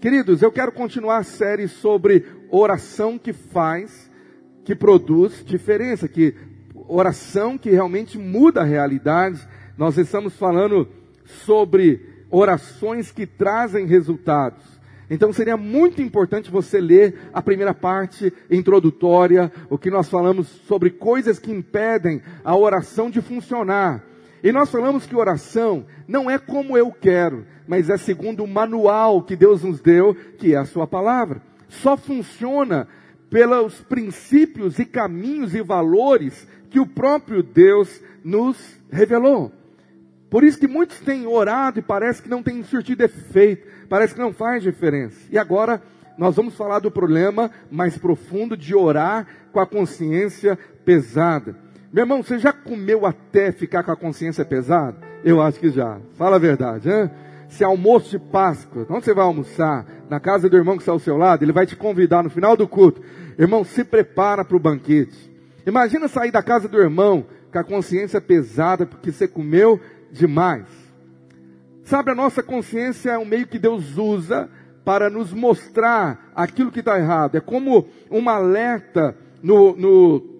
Queridos, eu quero continuar a série sobre oração que faz, que produz diferença, que oração que realmente muda a realidade. Nós estamos falando sobre orações que trazem resultados. Então seria muito importante você ler a primeira parte introdutória, o que nós falamos sobre coisas que impedem a oração de funcionar. E nós falamos que oração não é como eu quero, mas é segundo o manual que Deus nos deu, que é a sua palavra. Só funciona pelos princípios e caminhos e valores que o próprio Deus nos revelou. Por isso que muitos têm orado e parece que não tem surtido efeito, parece que não faz diferença. E agora nós vamos falar do problema mais profundo de orar com a consciência pesada. Meu irmão, você já comeu até ficar com a consciência pesada? Eu acho que já. Fala a verdade, hein? Se é almoço de Páscoa, onde você vai almoçar? Na casa do irmão que está ao seu lado, ele vai te convidar no final do culto. Irmão, se prepara para o banquete. Imagina sair da casa do irmão com a consciência pesada porque você comeu demais. Sabe, a nossa consciência é um meio que Deus usa para nos mostrar aquilo que está errado. É como uma alerta no, no,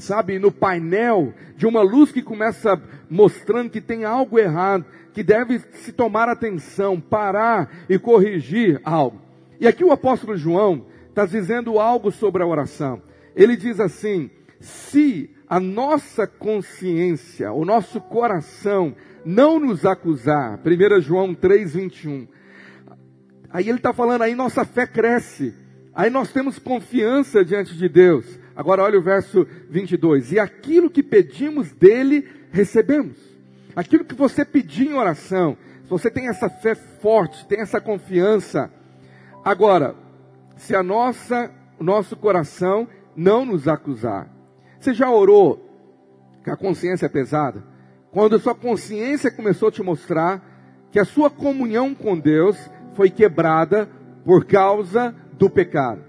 sabe, no painel de uma luz que começa mostrando que tem algo errado, que deve se tomar atenção, parar e corrigir algo. E aqui o apóstolo João está dizendo algo sobre a oração. Ele diz assim: se a nossa consciência, o nosso coração não nos acusar. 1 João 3, 21. Aí ele está falando, aí nossa fé cresce. Aí nós temos confiança diante de Deus. Agora olha o verso 22. E aquilo que pedimos dele, recebemos. Aquilo que você pedir em oração, se você tem essa fé forte, tem essa confiança. Agora, se a nossa, o nosso coração não nos acusar. Você já orou que a consciência é pesada? quando a sua consciência começou a te mostrar que a sua comunhão com Deus foi quebrada por causa do pecado.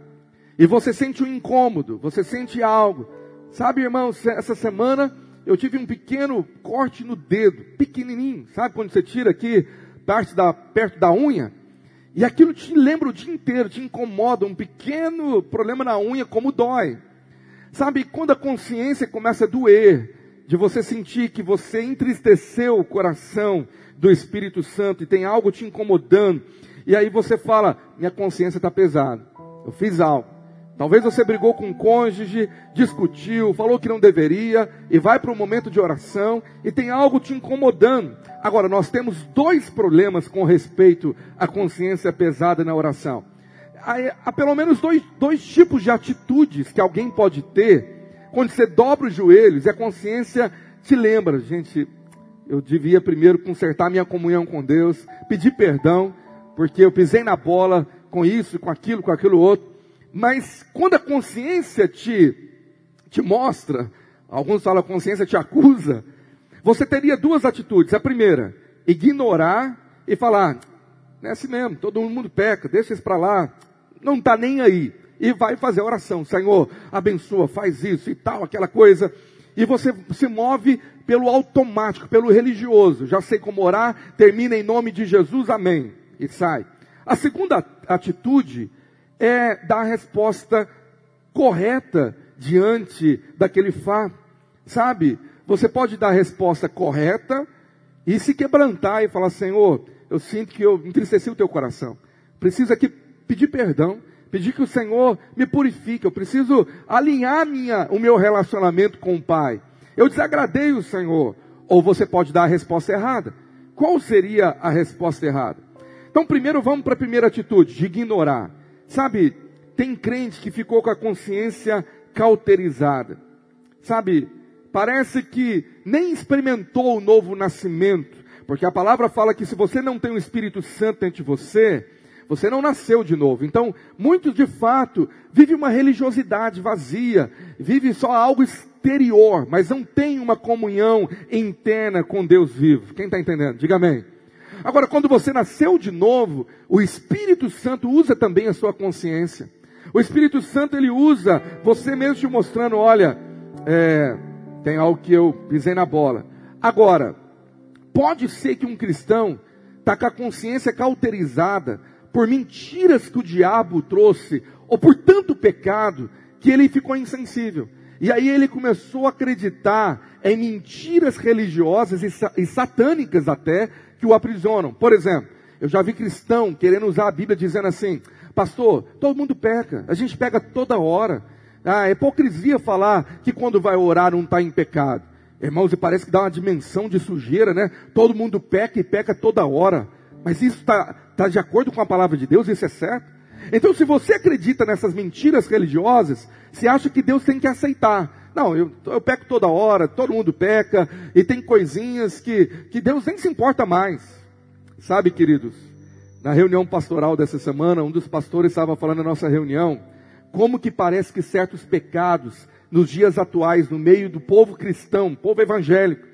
E você sente um incômodo, você sente algo. Sabe, irmãos, essa semana eu tive um pequeno corte no dedo, pequenininho. Sabe quando você tira aqui parte da, perto da unha? E aquilo te lembra o dia inteiro, te incomoda, um pequeno problema na unha, como dói. Sabe, quando a consciência começa a doer, de você sentir que você entristeceu o coração do Espírito Santo e tem algo te incomodando, e aí você fala: minha consciência está pesada, eu fiz algo. Talvez você brigou com um cônjuge, discutiu, falou que não deveria, e vai para um momento de oração e tem algo te incomodando. Agora, nós temos dois problemas com respeito à consciência pesada na oração. Há, há pelo menos dois, dois tipos de atitudes que alguém pode ter quando você dobra os joelhos e a consciência te lembra, gente, eu devia primeiro consertar minha comunhão com Deus, pedir perdão, porque eu pisei na bola com isso, com aquilo, com aquilo outro. Mas quando a consciência te, te mostra, alguns falam a consciência te acusa, você teria duas atitudes. A primeira, ignorar e falar, é assim mesmo, todo mundo peca, deixa isso para lá, não está nem aí e vai fazer a oração. Senhor, abençoa, faz isso e tal, aquela coisa. E você se move pelo automático, pelo religioso. Já sei como orar, termina em nome de Jesus, amém. E sai. A segunda atitude é dar a resposta correta diante daquele fato. Sabe? Você pode dar a resposta correta e se quebrantar e falar: Senhor, eu sinto que eu entristeci o teu coração. Preciso aqui pedir perdão pedir que o Senhor me purifique, eu preciso alinhar minha, o meu relacionamento com o Pai. Eu desagradei o Senhor. Ou você pode dar a resposta errada. Qual seria a resposta errada? Então, primeiro vamos para a primeira atitude, de ignorar. Sabe, tem crente que ficou com a consciência cauterizada. Sabe, parece que nem experimentou o novo nascimento, porque a palavra fala que se você não tem o Espírito Santo dentro de você, você não nasceu de novo. Então, muitos de fato vivem uma religiosidade vazia, vivem só algo exterior, mas não tem uma comunhão interna com Deus vivo. Quem está entendendo? Diga amém. Agora, quando você nasceu de novo, o Espírito Santo usa também a sua consciência. O Espírito Santo ele usa você mesmo te mostrando, olha, é, tem algo que eu pisei na bola. Agora, pode ser que um cristão está com a consciência cauterizada por mentiras que o diabo trouxe, ou por tanto pecado, que ele ficou insensível. E aí ele começou a acreditar em mentiras religiosas e satânicas até, que o aprisionam. Por exemplo, eu já vi cristão querendo usar a Bíblia dizendo assim, pastor, todo mundo peca, a gente pega toda hora. Ah, é hipocrisia falar que quando vai orar não está em pecado. Irmãos, e parece que dá uma dimensão de sujeira, né? Todo mundo peca e peca toda hora. Mas isso está tá de acordo com a palavra de Deus? Isso é certo? Então, se você acredita nessas mentiras religiosas, você acha que Deus tem que aceitar. Não, eu, eu peco toda hora, todo mundo peca, e tem coisinhas que, que Deus nem se importa mais. Sabe, queridos, na reunião pastoral dessa semana, um dos pastores estava falando na nossa reunião, como que parece que certos pecados, nos dias atuais, no meio do povo cristão, povo evangélico,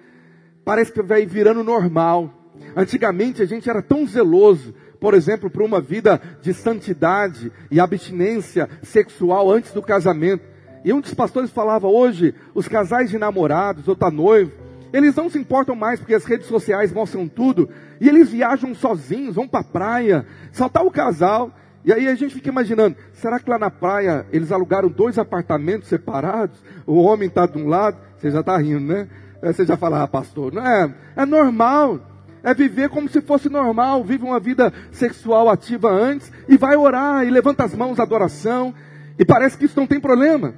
parece que vai virando normal. Antigamente a gente era tão zeloso, por exemplo, por uma vida de santidade e abstinência sexual antes do casamento. E um dos pastores falava hoje, os casais de namorados ou tá noivo, eles não se importam mais porque as redes sociais mostram tudo, e eles viajam sozinhos, vão para a praia, só tá o casal, e aí a gente fica imaginando, será que lá na praia eles alugaram dois apartamentos separados? O homem está de um lado, você já está rindo, né? Você já fala, ah, pastor, não é, é normal é viver como se fosse normal, vive uma vida sexual ativa antes e vai orar e levanta as mãos à adoração e parece que isso não tem problema.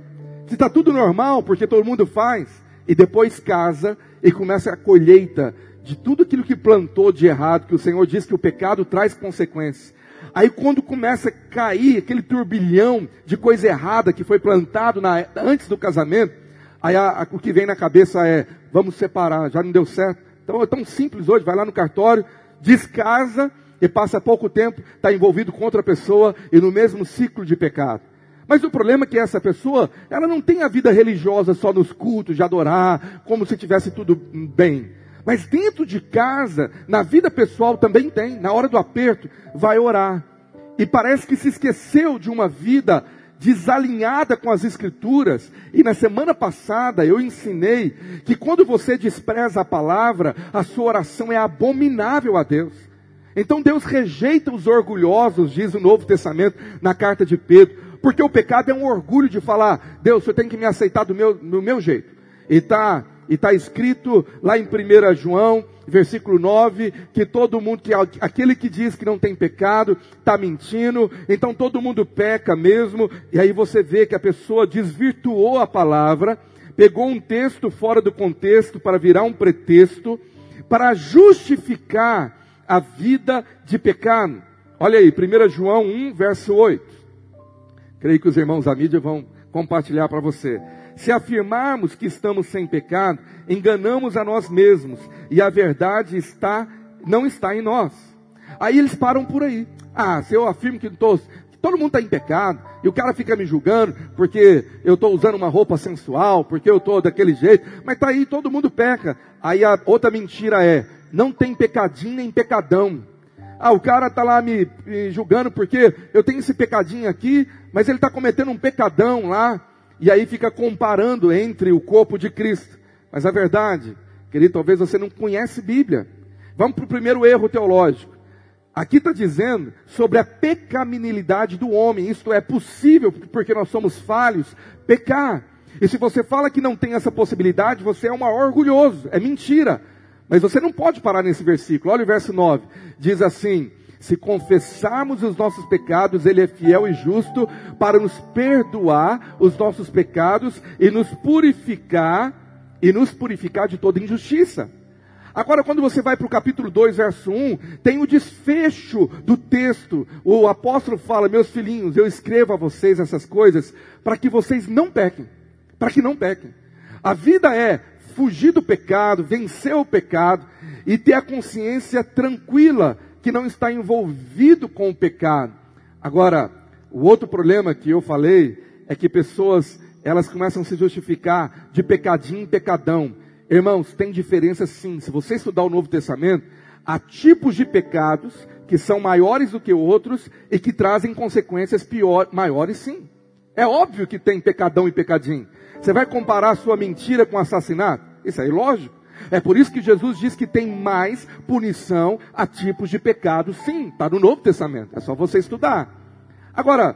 Se está tudo normal, porque todo mundo faz, e depois casa e começa a colheita de tudo aquilo que plantou de errado, que o Senhor diz que o pecado traz consequências. Aí quando começa a cair aquele turbilhão de coisa errada que foi plantado na, antes do casamento, aí a, a, o que vem na cabeça é, vamos separar, já não deu certo. Então é tão simples hoje, vai lá no cartório, descasa e passa pouco tempo, está envolvido com outra pessoa e no mesmo ciclo de pecado. Mas o problema é que essa pessoa, ela não tem a vida religiosa só nos cultos, de adorar, como se tivesse tudo bem. Mas dentro de casa, na vida pessoal também tem. Na hora do aperto, vai orar. E parece que se esqueceu de uma vida desalinhada com as escrituras. E na semana passada eu ensinei que quando você despreza a palavra, a sua oração é abominável a Deus. Então Deus rejeita os orgulhosos, diz o Novo Testamento na carta de Pedro, porque o pecado é um orgulho de falar, Deus, você tem que me aceitar do meu, do meu jeito. E está e está escrito lá em 1 João, versículo 9, que todo mundo, que aquele que diz que não tem pecado, está mentindo, então todo mundo peca mesmo, e aí você vê que a pessoa desvirtuou a palavra, pegou um texto fora do contexto para virar um pretexto, para justificar a vida de pecado. Olha aí, 1 João 1, verso 8. Creio que os irmãos da mídia vão compartilhar para você. Se afirmarmos que estamos sem pecado, enganamos a nós mesmos e a verdade está não está em nós. Aí eles param por aí. Ah, se eu afirmo que, que todo mundo está em pecado e o cara fica me julgando porque eu estou usando uma roupa sensual, porque eu estou daquele jeito, mas está aí todo mundo peca. Aí a outra mentira é não tem pecadinho nem pecadão. Ah, o cara está lá me, me julgando porque eu tenho esse pecadinho aqui, mas ele está cometendo um pecadão lá e aí fica comparando entre o corpo de Cristo. Mas a verdade, querido, talvez você não conhece Bíblia. Vamos para o primeiro erro teológico. Aqui está dizendo sobre a pecaminosidade do homem. Isto é possível, porque nós somos falhos, pecar. E se você fala que não tem essa possibilidade, você é um orgulhoso. É mentira. Mas você não pode parar nesse versículo. Olha o verso 9. Diz assim: se confessarmos os nossos pecados, Ele é fiel e justo para nos perdoar os nossos pecados e nos purificar, e nos purificar de toda injustiça. Agora, quando você vai para o capítulo 2, verso 1, tem o desfecho do texto. O apóstolo fala: Meus filhinhos, eu escrevo a vocês essas coisas para que vocês não pequem. Para que não pequem. A vida é fugir do pecado, vencer o pecado e ter a consciência tranquila que não está envolvido com o pecado. Agora, o outro problema que eu falei é que pessoas, elas começam a se justificar de pecadinho em pecadão. Irmãos, tem diferença sim. Se você estudar o Novo Testamento, há tipos de pecados que são maiores do que outros e que trazem consequências pior, maiores sim. É óbvio que tem pecadão e pecadinho. Você vai comparar sua mentira com assassinato? Isso é lógico. É por isso que Jesus diz que tem mais punição a tipos de pecado. Sim, está no Novo Testamento. É só você estudar. Agora,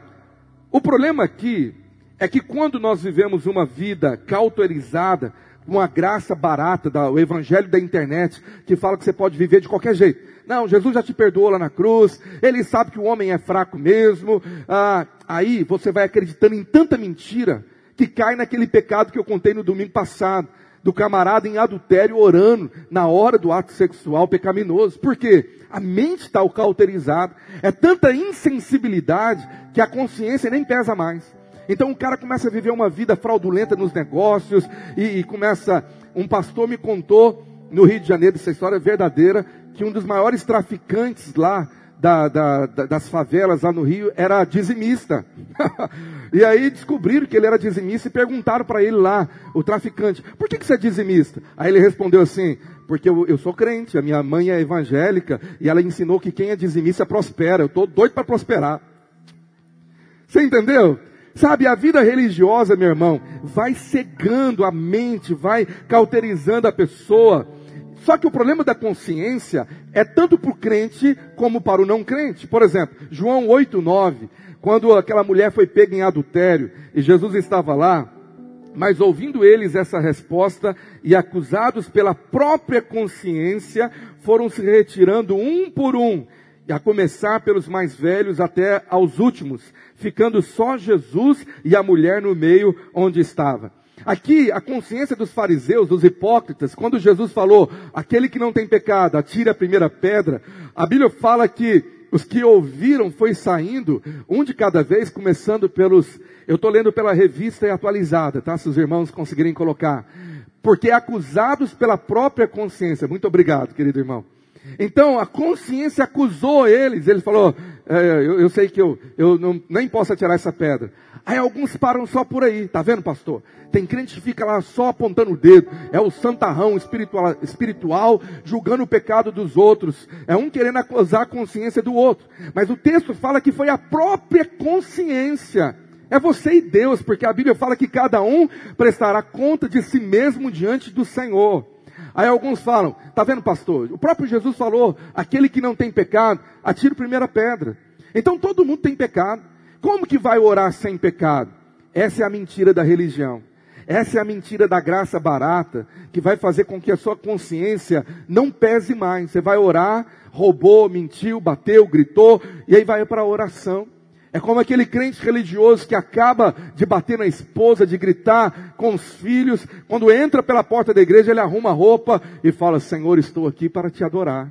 o problema aqui é que quando nós vivemos uma vida cauterizada, uma graça barata do evangelho da internet, que fala que você pode viver de qualquer jeito. Não, Jesus já te perdoou lá na cruz, ele sabe que o homem é fraco mesmo. Ah, aí você vai acreditando em tanta mentira que cai naquele pecado que eu contei no domingo passado, do camarada em adultério orando na hora do ato sexual pecaminoso. Por quê? A mente está cauterizada. É tanta insensibilidade que a consciência nem pesa mais. Então o cara começa a viver uma vida fraudulenta nos negócios e, e começa. Um pastor me contou no Rio de Janeiro, essa história é verdadeira, que um dos maiores traficantes lá da, da, da, das favelas lá no Rio era dizimista. e aí descobriram que ele era dizimista e perguntaram para ele lá, o traficante, por que, que você é dizimista? Aí ele respondeu assim, porque eu, eu, sou crente, a minha mãe é evangélica e ela ensinou que quem é dizimista prospera. Eu estou doido para prosperar. Você entendeu? Sabe, a vida religiosa, meu irmão, vai cegando a mente, vai cauterizando a pessoa. Só que o problema da consciência é tanto para o crente como para o não crente. Por exemplo, João 8, 9, quando aquela mulher foi pega em adultério e Jesus estava lá, mas ouvindo eles essa resposta e acusados pela própria consciência, foram se retirando um por um, a começar pelos mais velhos até aos últimos ficando só Jesus e a mulher no meio onde estava. Aqui, a consciência dos fariseus, dos hipócritas, quando Jesus falou, aquele que não tem pecado, atire a primeira pedra, a Bíblia fala que os que ouviram foi saindo, um de cada vez, começando pelos, eu estou lendo pela revista e atualizada, tá? Se os irmãos conseguirem colocar. Porque acusados pela própria consciência. Muito obrigado, querido irmão. Então a consciência acusou eles. Ele falou: é, eu, eu, sei que eu, eu não, nem posso atirar essa pedra. Aí alguns param só por aí, tá vendo, pastor? Tem crente que fica lá só apontando o dedo. É o santarrão espiritual, espiritual julgando o pecado dos outros. É um querendo acusar a consciência do outro. Mas o texto fala que foi a própria consciência. É você e Deus, porque a Bíblia fala que cada um prestará conta de si mesmo diante do Senhor. Aí alguns falam, tá vendo pastor? O próprio Jesus falou, aquele que não tem pecado, atira a primeira pedra. Então todo mundo tem pecado. Como que vai orar sem pecado? Essa é a mentira da religião. Essa é a mentira da graça barata, que vai fazer com que a sua consciência não pese mais. Você vai orar, roubou, mentiu, bateu, gritou, e aí vai para a oração. É como aquele crente religioso que acaba de bater na esposa, de gritar com os filhos. Quando entra pela porta da igreja, ele arruma a roupa e fala: Senhor, estou aqui para te adorar.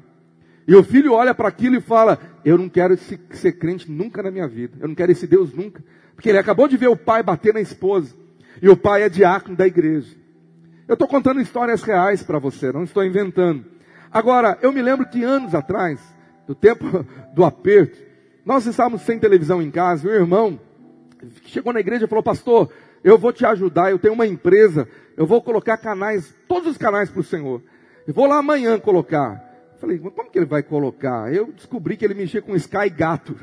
E o filho olha para aquilo e fala: Eu não quero ser crente nunca na minha vida. Eu não quero esse Deus nunca. Porque ele acabou de ver o pai bater na esposa. E o pai é diácono da igreja. Eu estou contando histórias reais para você, não estou inventando. Agora, eu me lembro que anos atrás, do tempo do aperto, nós estávamos sem televisão em casa, meu irmão chegou na igreja e falou, pastor, eu vou te ajudar, eu tenho uma empresa, eu vou colocar canais, todos os canais para o Senhor. Eu vou lá amanhã colocar. Falei, como que ele vai colocar? Eu descobri que ele mexia com Sky Gato.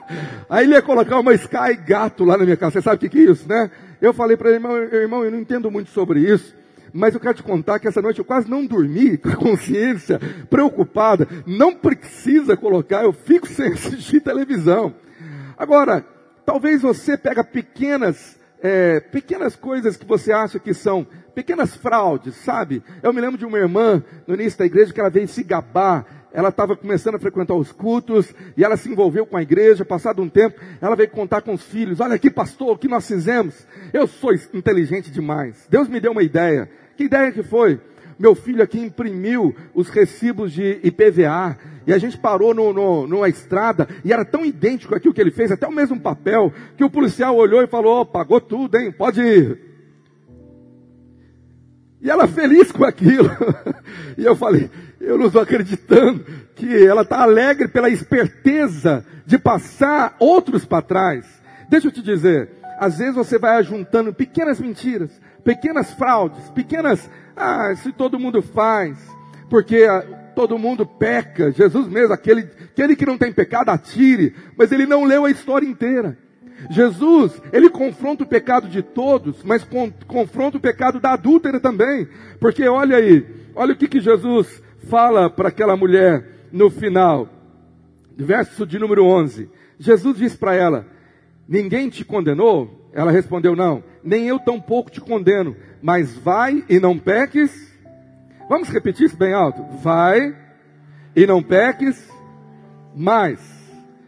Aí ele ia colocar uma Sky Gato lá na minha casa. Você sabe o que, que é isso, né? Eu falei para ele, irmão, irmão, eu não entendo muito sobre isso. Mas eu quero te contar que essa noite eu quase não dormi, com a consciência preocupada. Não precisa colocar, eu fico sem assistir televisão. Agora, talvez você pega pequenas, é, pequenas coisas que você acha que são pequenas fraudes, sabe? Eu me lembro de uma irmã no início da igreja que ela veio se gabar ela estava começando a frequentar os cultos e ela se envolveu com a igreja. Passado um tempo, ela veio contar com os filhos: Olha aqui, pastor, o que nós fizemos? Eu sou inteligente demais. Deus me deu uma ideia. Que ideia que foi? Meu filho aqui imprimiu os recibos de IPVA e a gente parou no, no, numa estrada e era tão idêntico aquilo que ele fez, até o mesmo papel, que o policial olhou e falou: oh, pagou tudo, hein? Pode ir. E ela feliz com aquilo. e eu falei, eu não estou acreditando que ela está alegre pela esperteza de passar outros para trás. Deixa eu te dizer, às vezes você vai ajuntando pequenas mentiras, pequenas fraudes, pequenas, ah, se todo mundo faz, porque ah, todo mundo peca, Jesus mesmo, aquele, aquele que não tem pecado, atire, mas ele não leu a história inteira. Jesus, ele confronta o pecado de todos, mas con confronta o pecado da adúltera também, porque olha aí, olha o que, que Jesus fala para aquela mulher no final, verso de número 11. Jesus diz para ela: Ninguém te condenou? Ela respondeu: Não, nem eu tampouco te condeno, mas vai e não peques. Vamos repetir isso bem alto: Vai e não peques mais.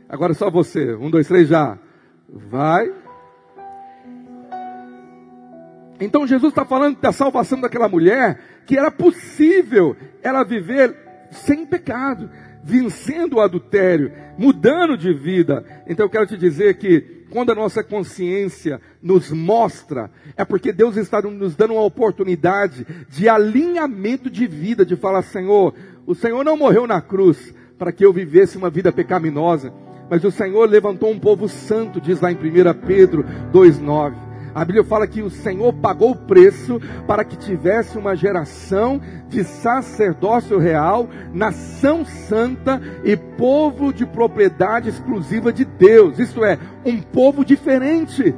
Agora só você. Um, dois, três, já. Vai. Então Jesus está falando da salvação daquela mulher, que era possível ela viver sem pecado, vencendo o adultério, mudando de vida. Então eu quero te dizer que quando a nossa consciência nos mostra, é porque Deus está nos dando uma oportunidade de alinhamento de vida, de falar, Senhor, o Senhor não morreu na cruz para que eu vivesse uma vida pecaminosa, mas o Senhor levantou um povo santo, diz lá em 1 Pedro 2,9. A Bíblia fala que o Senhor pagou o preço para que tivesse uma geração de sacerdócio real, nação santa e povo de propriedade exclusiva de Deus. Isto é, um povo diferente.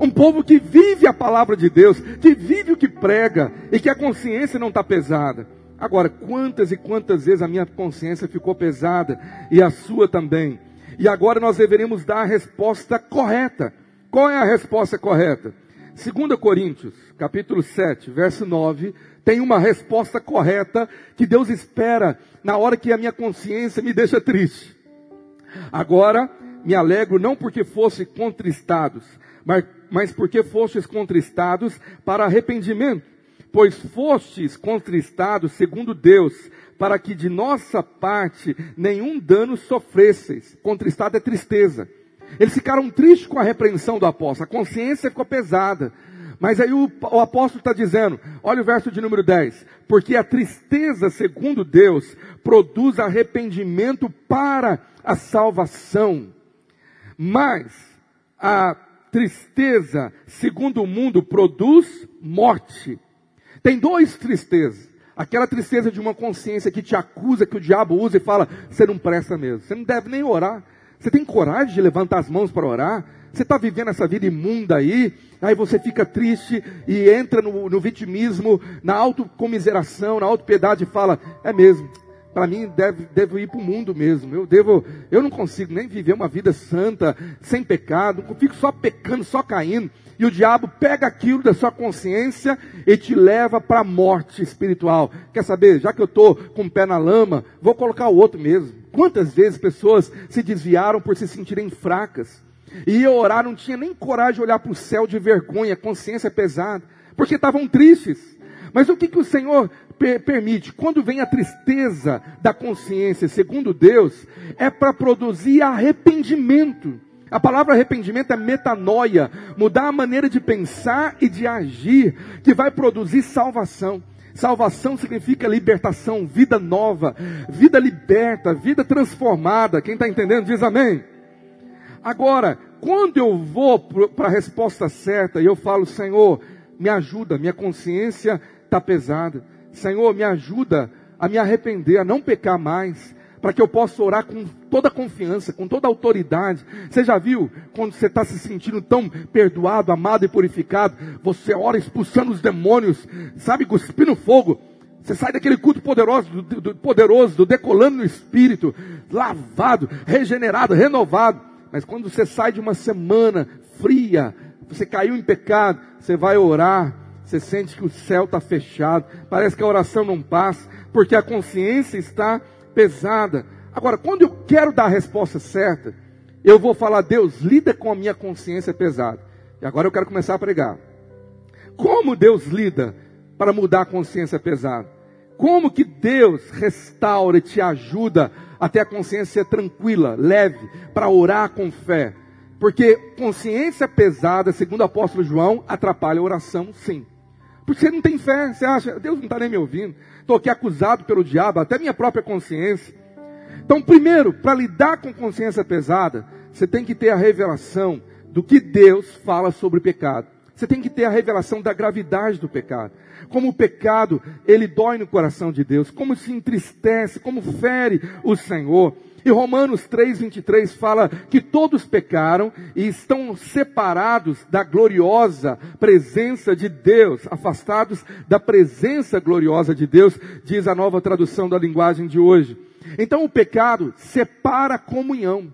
Um povo que vive a palavra de Deus, que vive o que prega e que a consciência não está pesada. Agora, quantas e quantas vezes a minha consciência ficou pesada e a sua também? E agora nós deveríamos dar a resposta correta. Qual é a resposta correta? 2 Coríntios, capítulo 7, verso 9, tem uma resposta correta que Deus espera na hora que a minha consciência me deixa triste. Agora me alegro não porque fosse contristados, mas, mas porque fostes contristados para arrependimento, pois fostes contristados segundo Deus, para que de nossa parte nenhum dano sofresseis. Contristado é tristeza eles ficaram tristes com a repreensão do apóstolo, a consciência ficou pesada. Mas aí o, o apóstolo está dizendo, olha o verso de número 10, porque a tristeza, segundo Deus, produz arrependimento para a salvação. Mas a tristeza, segundo o mundo, produz morte. Tem dois tristezas. Aquela tristeza de uma consciência que te acusa, que o diabo usa e fala, você não presta mesmo, você não deve nem orar. Você tem coragem de levantar as mãos para orar? Você está vivendo essa vida imunda aí, aí você fica triste e entra no, no vitimismo, na autocomiseração, na autopiedade e fala, é mesmo, para mim deve, devo ir para o mundo mesmo. Eu devo, eu não consigo nem viver uma vida santa, sem pecado, fico só pecando, só caindo. E o diabo pega aquilo da sua consciência e te leva para a morte espiritual. Quer saber? Já que eu estou com o pé na lama, vou colocar o outro mesmo. Quantas vezes pessoas se desviaram por se sentirem fracas? E ia orar, não tinha nem coragem de olhar para o céu de vergonha, consciência pesada, porque estavam tristes. Mas o que, que o Senhor per permite? Quando vem a tristeza da consciência, segundo Deus, é para produzir arrependimento. A palavra arrependimento é metanoia, mudar a maneira de pensar e de agir, que vai produzir salvação. Salvação significa libertação, vida nova, vida liberta, vida transformada. Quem está entendendo diz amém. Agora, quando eu vou para a resposta certa e eu falo, Senhor, me ajuda, minha consciência está pesada. Senhor, me ajuda a me arrepender, a não pecar mais para que eu possa orar com toda confiança, com toda autoridade. Você já viu quando você está se sentindo tão perdoado, amado e purificado? Você ora expulsando os demônios, sabe, cuspindo fogo. Você sai daquele culto poderoso, do, do, poderoso, do decolando no espírito, lavado, regenerado, renovado. Mas quando você sai de uma semana fria, você caiu em pecado, você vai orar, você sente que o céu está fechado, parece que a oração não passa, porque a consciência está pesada. Agora, quando eu quero dar a resposta certa, eu vou falar, Deus, lida com a minha consciência pesada. E agora eu quero começar a pregar. Como Deus lida para mudar a consciência pesada? Como que Deus restaura e te ajuda até a consciência tranquila, leve, para orar com fé? Porque consciência pesada, segundo o apóstolo João, atrapalha a oração, sim. Porque você não tem fé, você acha, Deus não está nem me ouvindo. Estou aqui acusado pelo diabo, até minha própria consciência. Então, primeiro, para lidar com consciência pesada, você tem que ter a revelação do que Deus fala sobre o pecado. Você tem que ter a revelação da gravidade do pecado. Como o pecado, ele dói no coração de Deus. Como se entristece, como fere o Senhor. E Romanos 3:23 fala que todos pecaram e estão separados da gloriosa presença de Deus, afastados da presença gloriosa de Deus, diz a nova tradução da linguagem de hoje. Então o pecado separa a comunhão.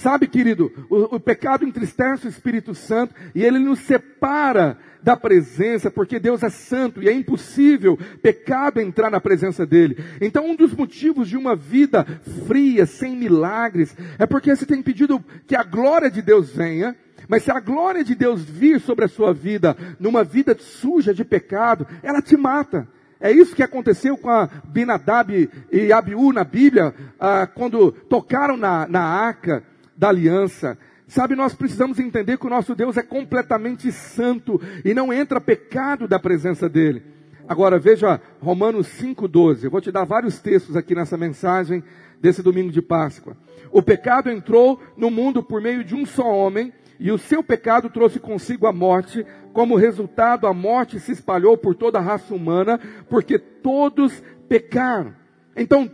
Sabe, querido, o, o, pecado entristece o Espírito Santo e ele nos separa da presença, porque Deus é santo e é impossível pecado entrar na presença dele. Então, um dos motivos de uma vida fria, sem milagres, é porque você tem pedido que a glória de Deus venha, mas se a glória de Deus vir sobre a sua vida, numa vida suja de pecado, ela te mata. É isso que aconteceu com a Binadab e Abiú na Bíblia, ah, quando tocaram na, na arca da aliança. Sabe, nós precisamos entender que o nosso Deus é completamente santo e não entra pecado da presença dele. Agora veja Romanos 5,12. Eu vou te dar vários textos aqui nessa mensagem desse domingo de Páscoa. O pecado entrou no mundo por meio de um só homem, e o seu pecado trouxe consigo a morte. Como resultado, a morte se espalhou por toda a raça humana, porque todos pecaram. Então,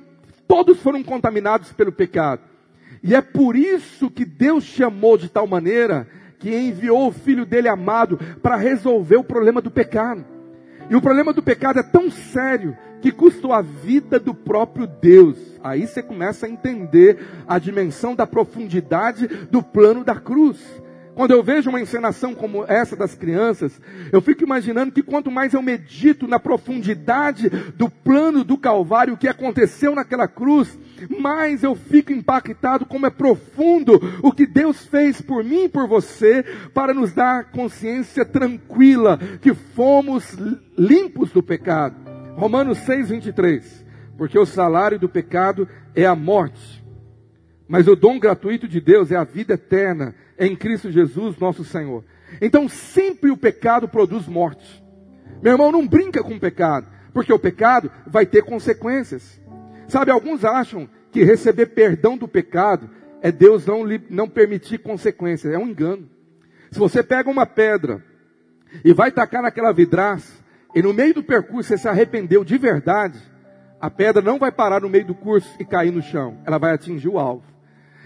todos foram contaminados pelo pecado. E é por isso que Deus chamou de tal maneira que enviou o filho dele amado para resolver o problema do pecado. E o problema do pecado é tão sério que custou a vida do próprio Deus. Aí você começa a entender a dimensão da profundidade do plano da cruz. Quando eu vejo uma encenação como essa das crianças, eu fico imaginando que quanto mais eu medito na profundidade do plano do Calvário, o que aconteceu naquela cruz, mais eu fico impactado como é profundo o que Deus fez por mim e por você, para nos dar consciência tranquila que fomos limpos do pecado. Romanos 6, 23. Porque o salário do pecado é a morte, mas o dom gratuito de Deus é a vida eterna em Cristo Jesus, nosso Senhor. Então sempre o pecado produz morte. Meu irmão, não brinca com o pecado, porque o pecado vai ter consequências. Sabe, alguns acham que receber perdão do pecado é Deus não, não permitir consequências. É um engano. Se você pega uma pedra e vai tacar naquela vidraça, e no meio do percurso você se arrependeu de verdade, a pedra não vai parar no meio do curso e cair no chão. Ela vai atingir o alvo.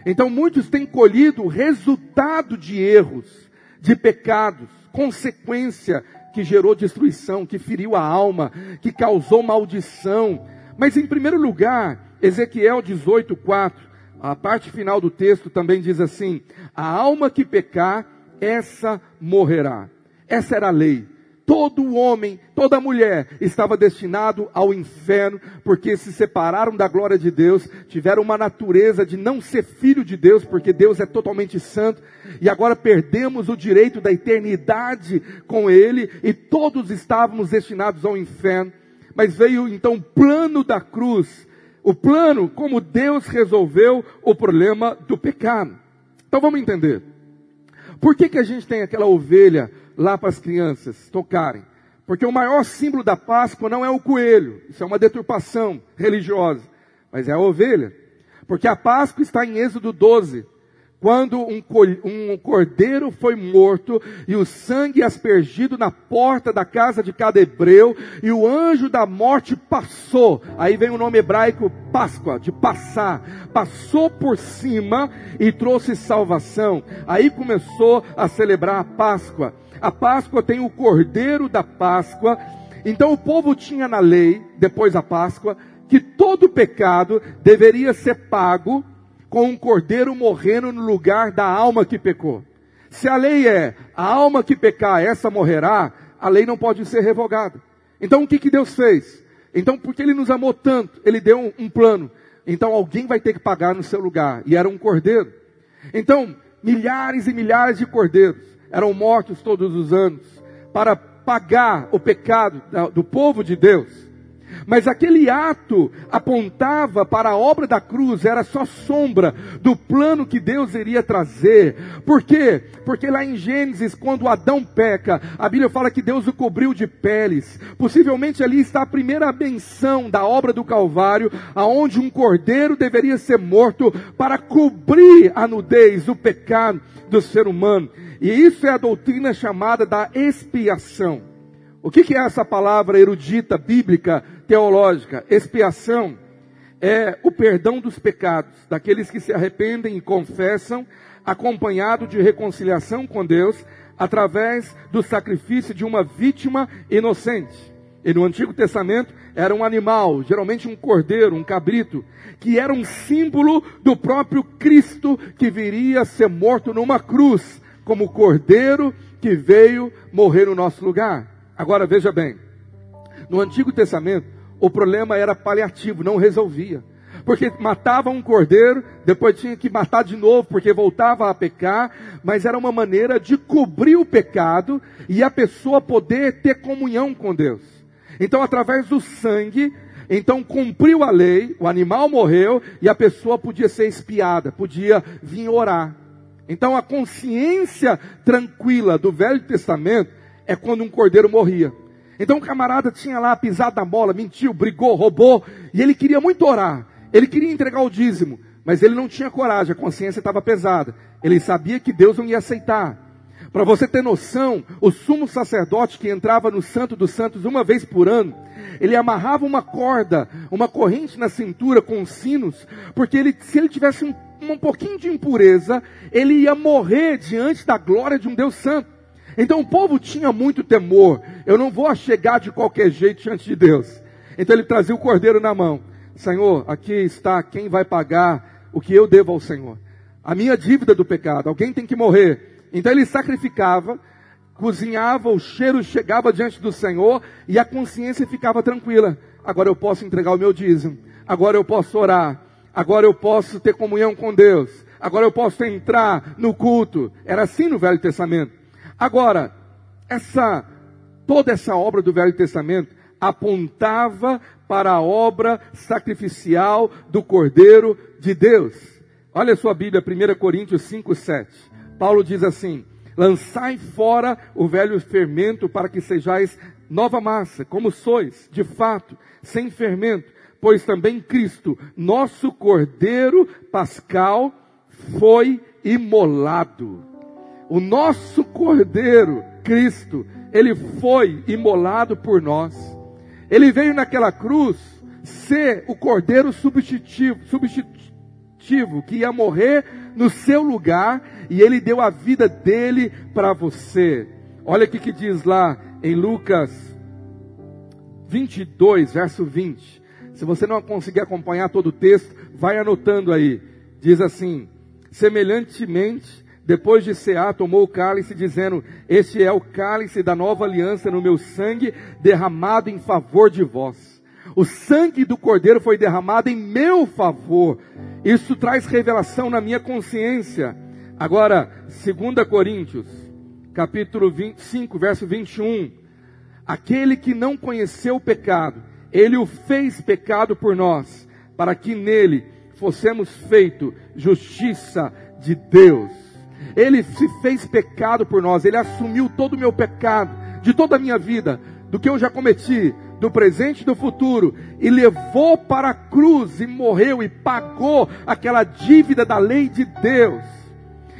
Então muitos têm colhido o resultado de erros, de pecados, consequência que gerou destruição, que feriu a alma, que causou maldição. Mas em primeiro lugar, Ezequiel 18:4, a parte final do texto também diz assim: a alma que pecar, essa morrerá. Essa era a lei todo homem, toda mulher estava destinado ao inferno, porque se separaram da glória de Deus, tiveram uma natureza de não ser filho de Deus, porque Deus é totalmente santo, e agora perdemos o direito da eternidade com Ele, e todos estávamos destinados ao inferno. Mas veio então o plano da cruz, o plano como Deus resolveu o problema do pecado. Então vamos entender. Por que, que a gente tem aquela ovelha lá para as crianças tocarem. Porque o maior símbolo da Páscoa não é o coelho, isso é uma deturpação religiosa, mas é a ovelha. Porque a Páscoa está em Êxodo 12, quando um, um cordeiro foi morto e o sangue aspergido na porta da casa de cada hebreu e o anjo da morte passou. Aí vem o nome hebraico Páscoa, de passar. Passou por cima e trouxe salvação. Aí começou a celebrar a Páscoa. A Páscoa tem o cordeiro da Páscoa. Então o povo tinha na lei, depois da Páscoa, que todo pecado deveria ser pago com um cordeiro morrendo no lugar da alma que pecou. Se a lei é a alma que pecar, essa morrerá, a lei não pode ser revogada. Então o que, que Deus fez? Então, porque Ele nos amou tanto, Ele deu um, um plano. Então alguém vai ter que pagar no seu lugar. E era um cordeiro. Então, milhares e milhares de cordeiros eram mortos todos os anos para pagar o pecado do povo de Deus. Mas aquele ato apontava para a obra da cruz, era só sombra do plano que Deus iria trazer. Por quê? Porque lá em Gênesis, quando Adão peca, a Bíblia fala que Deus o cobriu de peles. Possivelmente ali está a primeira benção da obra do Calvário, aonde um cordeiro deveria ser morto para cobrir a nudez, o pecado do ser humano. E isso é a doutrina chamada da expiação. O que, é essa palavra erudita, bíblica, teológica? Expiação é o perdão dos pecados, daqueles que se arrependem e confessam, acompanhado de reconciliação com Deus, através do sacrifício de uma vítima inocente. E no Antigo Testamento era um animal, geralmente um cordeiro, um cabrito, que era um símbolo do próprio Cristo que viria a ser morto numa cruz, como cordeiro que veio morrer no nosso lugar. Agora veja bem, no Antigo Testamento o problema era paliativo, não resolvia. Porque matava um cordeiro, depois tinha que matar de novo, porque voltava a pecar, mas era uma maneira de cobrir o pecado e a pessoa poder ter comunhão com Deus. Então, através do sangue, então cumpriu a lei, o animal morreu e a pessoa podia ser espiada, podia vir orar. Então, a consciência tranquila do Velho Testamento é quando um cordeiro morria. Então, o camarada tinha lá pisado na bola, mentiu, brigou, roubou, e ele queria muito orar. Ele queria entregar o dízimo, mas ele não tinha coragem, a consciência estava pesada. Ele sabia que Deus não ia aceitar. Para você ter noção, o sumo sacerdote que entrava no Santo dos Santos uma vez por ano, ele amarrava uma corda, uma corrente na cintura com sinos, porque ele, se ele tivesse um, um pouquinho de impureza, ele ia morrer diante da glória de um Deus Santo. Então o povo tinha muito temor. Eu não vou chegar de qualquer jeito diante de Deus. Então ele trazia o cordeiro na mão. Senhor, aqui está quem vai pagar o que eu devo ao Senhor. A minha dívida do pecado. Alguém tem que morrer. Então ele sacrificava, cozinhava, o cheiro chegava diante do Senhor e a consciência ficava tranquila. Agora eu posso entregar o meu dízimo. Agora eu posso orar. Agora eu posso ter comunhão com Deus. Agora eu posso entrar no culto. Era assim no Velho Testamento. Agora, essa toda essa obra do Velho Testamento apontava para a obra sacrificial do Cordeiro de Deus. Olha a sua Bíblia, 1 Coríntios 5, 7. Paulo diz assim: lançai fora o velho fermento para que sejais nova massa, como sois, de fato, sem fermento, pois também Cristo, nosso Cordeiro Pascal, foi imolado. O nosso Cordeiro, Cristo, ele foi imolado por nós. Ele veio naquela cruz ser o Cordeiro substitutivo, substitutivo que ia morrer no seu lugar e ele deu a vida dele para você. Olha o que diz lá em Lucas 22, verso 20. Se você não conseguir acompanhar todo o texto, vai anotando aí. Diz assim: semelhantemente, depois de cear, tomou o cálice, dizendo: Este é o cálice da nova aliança no meu sangue, derramado em favor de vós. O sangue do Cordeiro foi derramado em meu favor. Isso traz revelação na minha consciência. Agora, 2 Coríntios, capítulo 25, verso 21. Aquele que não conheceu o pecado, ele o fez pecado por nós, para que nele fossemos feito justiça de Deus. Ele se fez pecado por nós, ele assumiu todo o meu pecado, de toda a minha vida, do que eu já cometi, do presente e do futuro, e levou para a cruz e morreu e pagou aquela dívida da lei de Deus.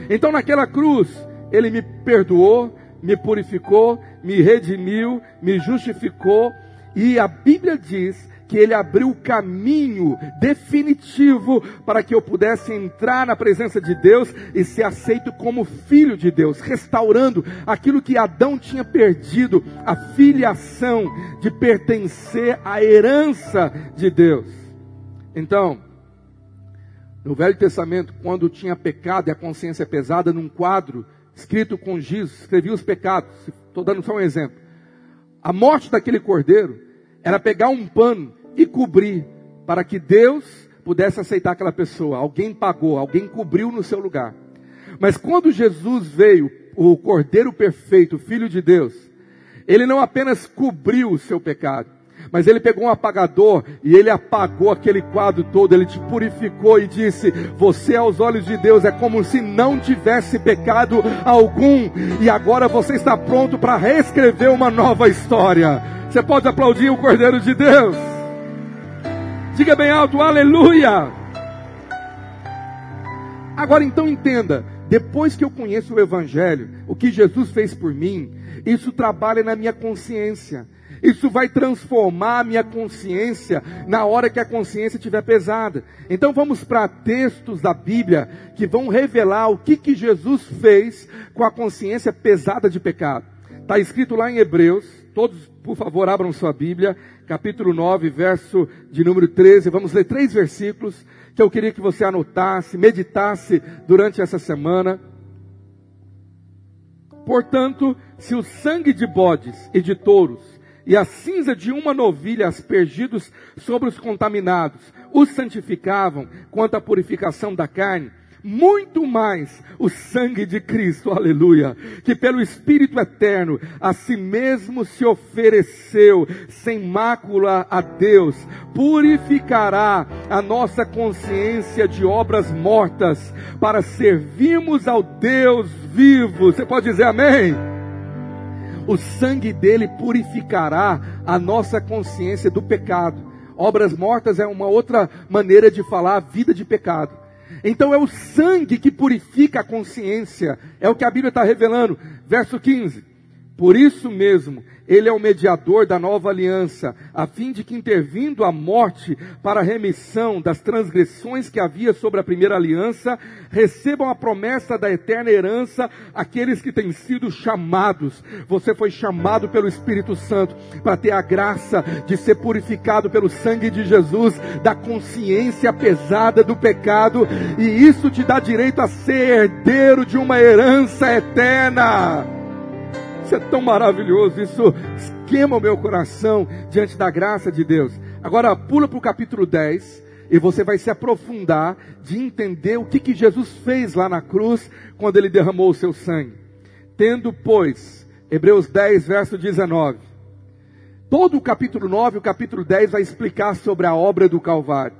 Então, naquela cruz, ele me perdoou, me purificou, me redimiu, me justificou, e a Bíblia diz que ele abriu o caminho definitivo para que eu pudesse entrar na presença de Deus e ser aceito como filho de Deus, restaurando aquilo que Adão tinha perdido, a filiação de pertencer à herança de Deus. Então, no Velho Testamento, quando tinha pecado e a consciência pesada, num quadro escrito com giz, escrevia os pecados. Estou dando só um exemplo. A morte daquele cordeiro era pegar um pano e cobrir para que Deus pudesse aceitar aquela pessoa. Alguém pagou, alguém cobriu no seu lugar. Mas quando Jesus veio, o Cordeiro perfeito, Filho de Deus, ele não apenas cobriu o seu pecado, mas ele pegou um apagador e ele apagou aquele quadro todo, ele te purificou e disse: Você, aos olhos de Deus, é como se não tivesse pecado algum, e agora você está pronto para reescrever uma nova história. Você pode aplaudir o Cordeiro de Deus. Diga bem alto, aleluia. Agora então entenda, depois que eu conheço o Evangelho, o que Jesus fez por mim, isso trabalha na minha consciência. Isso vai transformar a minha consciência na hora que a consciência estiver pesada. Então vamos para textos da Bíblia que vão revelar o que, que Jesus fez com a consciência pesada de pecado. Está escrito lá em Hebreus, todos por favor abram sua Bíblia, capítulo 9, verso de número 13. Vamos ler três versículos que eu queria que você anotasse, meditasse durante essa semana. Portanto, se o sangue de bodes e de touros e a cinza de uma novilha aspergidos sobre os contaminados os santificavam quanto à purificação da carne, muito mais o sangue de Cristo, aleluia, que pelo Espírito eterno a si mesmo se ofereceu sem mácula a Deus, purificará a nossa consciência de obras mortas para servirmos ao Deus vivo. Você pode dizer amém? O sangue dele purificará a nossa consciência do pecado. Obras mortas é uma outra maneira de falar vida de pecado. Então é o sangue que purifica a consciência. É o que a Bíblia está revelando. Verso 15. Por isso mesmo, ele é o mediador da nova aliança, a fim de que, intervindo a morte para a remissão das transgressões que havia sobre a primeira aliança, recebam a promessa da eterna herança aqueles que têm sido chamados. Você foi chamado pelo Espírito Santo para ter a graça de ser purificado pelo sangue de Jesus, da consciência pesada do pecado, e isso te dá direito a ser herdeiro de uma herança eterna. Isso é tão maravilhoso, isso esquema o meu coração diante da graça de Deus. Agora pula para o capítulo 10 e você vai se aprofundar de entender o que, que Jesus fez lá na cruz quando ele derramou o seu sangue. Tendo, pois, Hebreus 10, verso 19. Todo o capítulo 9 e o capítulo 10 vai explicar sobre a obra do Calvário.